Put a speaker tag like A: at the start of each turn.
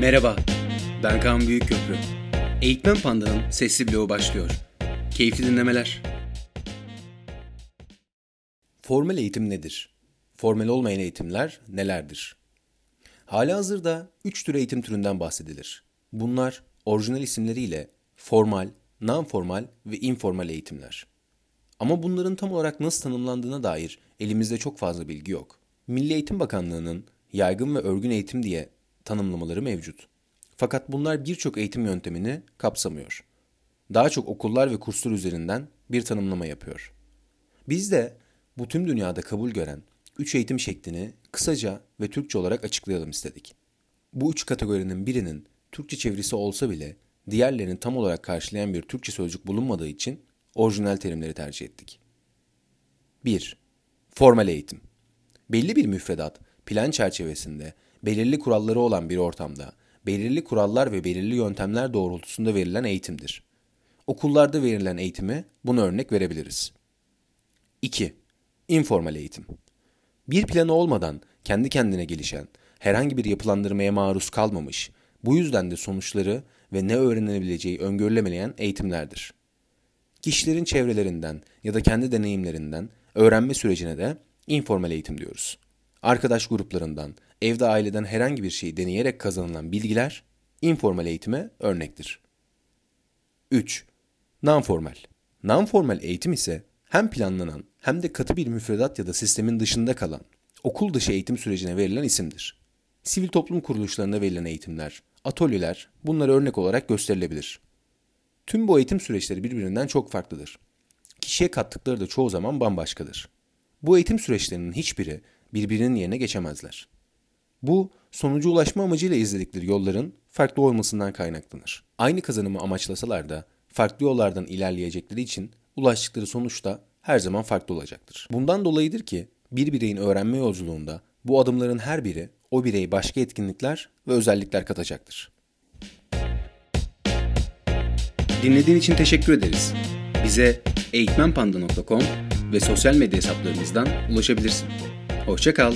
A: Merhaba, ben Kaan Büyükköprü. Eğitmen Panda'nın sesli bloğu başlıyor. Keyifli dinlemeler.
B: Formal eğitim nedir? Formal olmayan eğitimler nelerdir? Halihazırda 3 tür eğitim türünden bahsedilir. Bunlar orijinal isimleriyle formal, non-formal ve informal eğitimler. Ama bunların tam olarak nasıl tanımlandığına dair elimizde çok fazla bilgi yok. Milli Eğitim Bakanlığı'nın yaygın ve örgün eğitim diye tanımlamaları mevcut. Fakat bunlar birçok eğitim yöntemini kapsamıyor. Daha çok okullar ve kurslar üzerinden bir tanımlama yapıyor. Biz de bu tüm dünyada kabul gören üç eğitim şeklini kısaca ve Türkçe olarak açıklayalım istedik. Bu üç kategorinin birinin Türkçe çevirisi olsa bile diğerlerini tam olarak karşılayan bir Türkçe sözcük bulunmadığı için orijinal terimleri tercih ettik. 1. Formal eğitim. Belli bir müfredat, plan çerçevesinde, belirli kuralları olan bir ortamda, belirli kurallar ve belirli yöntemler doğrultusunda verilen eğitimdir. Okullarda verilen eğitimi buna örnek verebiliriz. 2. İnformal eğitim. Bir planı olmadan kendi kendine gelişen, herhangi bir yapılandırmaya maruz kalmamış, bu yüzden de sonuçları ve ne öğrenilebileceği öngörülemeyen eğitimlerdir. Kişilerin çevrelerinden ya da kendi deneyimlerinden öğrenme sürecine de informal eğitim diyoruz. Arkadaş gruplarından, evde aileden herhangi bir şeyi deneyerek kazanılan bilgiler informal eğitime örnektir. 3. Nonformal. Nonformal eğitim ise hem planlanan hem de katı bir müfredat ya da sistemin dışında kalan okul dışı eğitim sürecine verilen isimdir. Sivil toplum kuruluşlarında verilen eğitimler, atölyeler bunlara örnek olarak gösterilebilir. Tüm bu eğitim süreçleri birbirinden çok farklıdır. Kişiye kattıkları da çoğu zaman bambaşkadır. Bu eğitim süreçlerinin hiçbiri birbirinin yerine geçemezler. Bu, sonuca ulaşma amacıyla izledikleri yolların farklı olmasından kaynaklanır. Aynı kazanımı amaçlasalar da farklı yollardan ilerleyecekleri için ulaştıkları sonuç da her zaman farklı olacaktır. Bundan dolayıdır ki bir bireyin öğrenme yolculuğunda bu adımların her biri o bireye başka etkinlikler ve özellikler katacaktır.
A: Dinlediğin için teşekkür ederiz. Bize eğitmenpanda.com ve sosyal medya hesaplarımızdan ulaşabilirsin. Hoşçakal.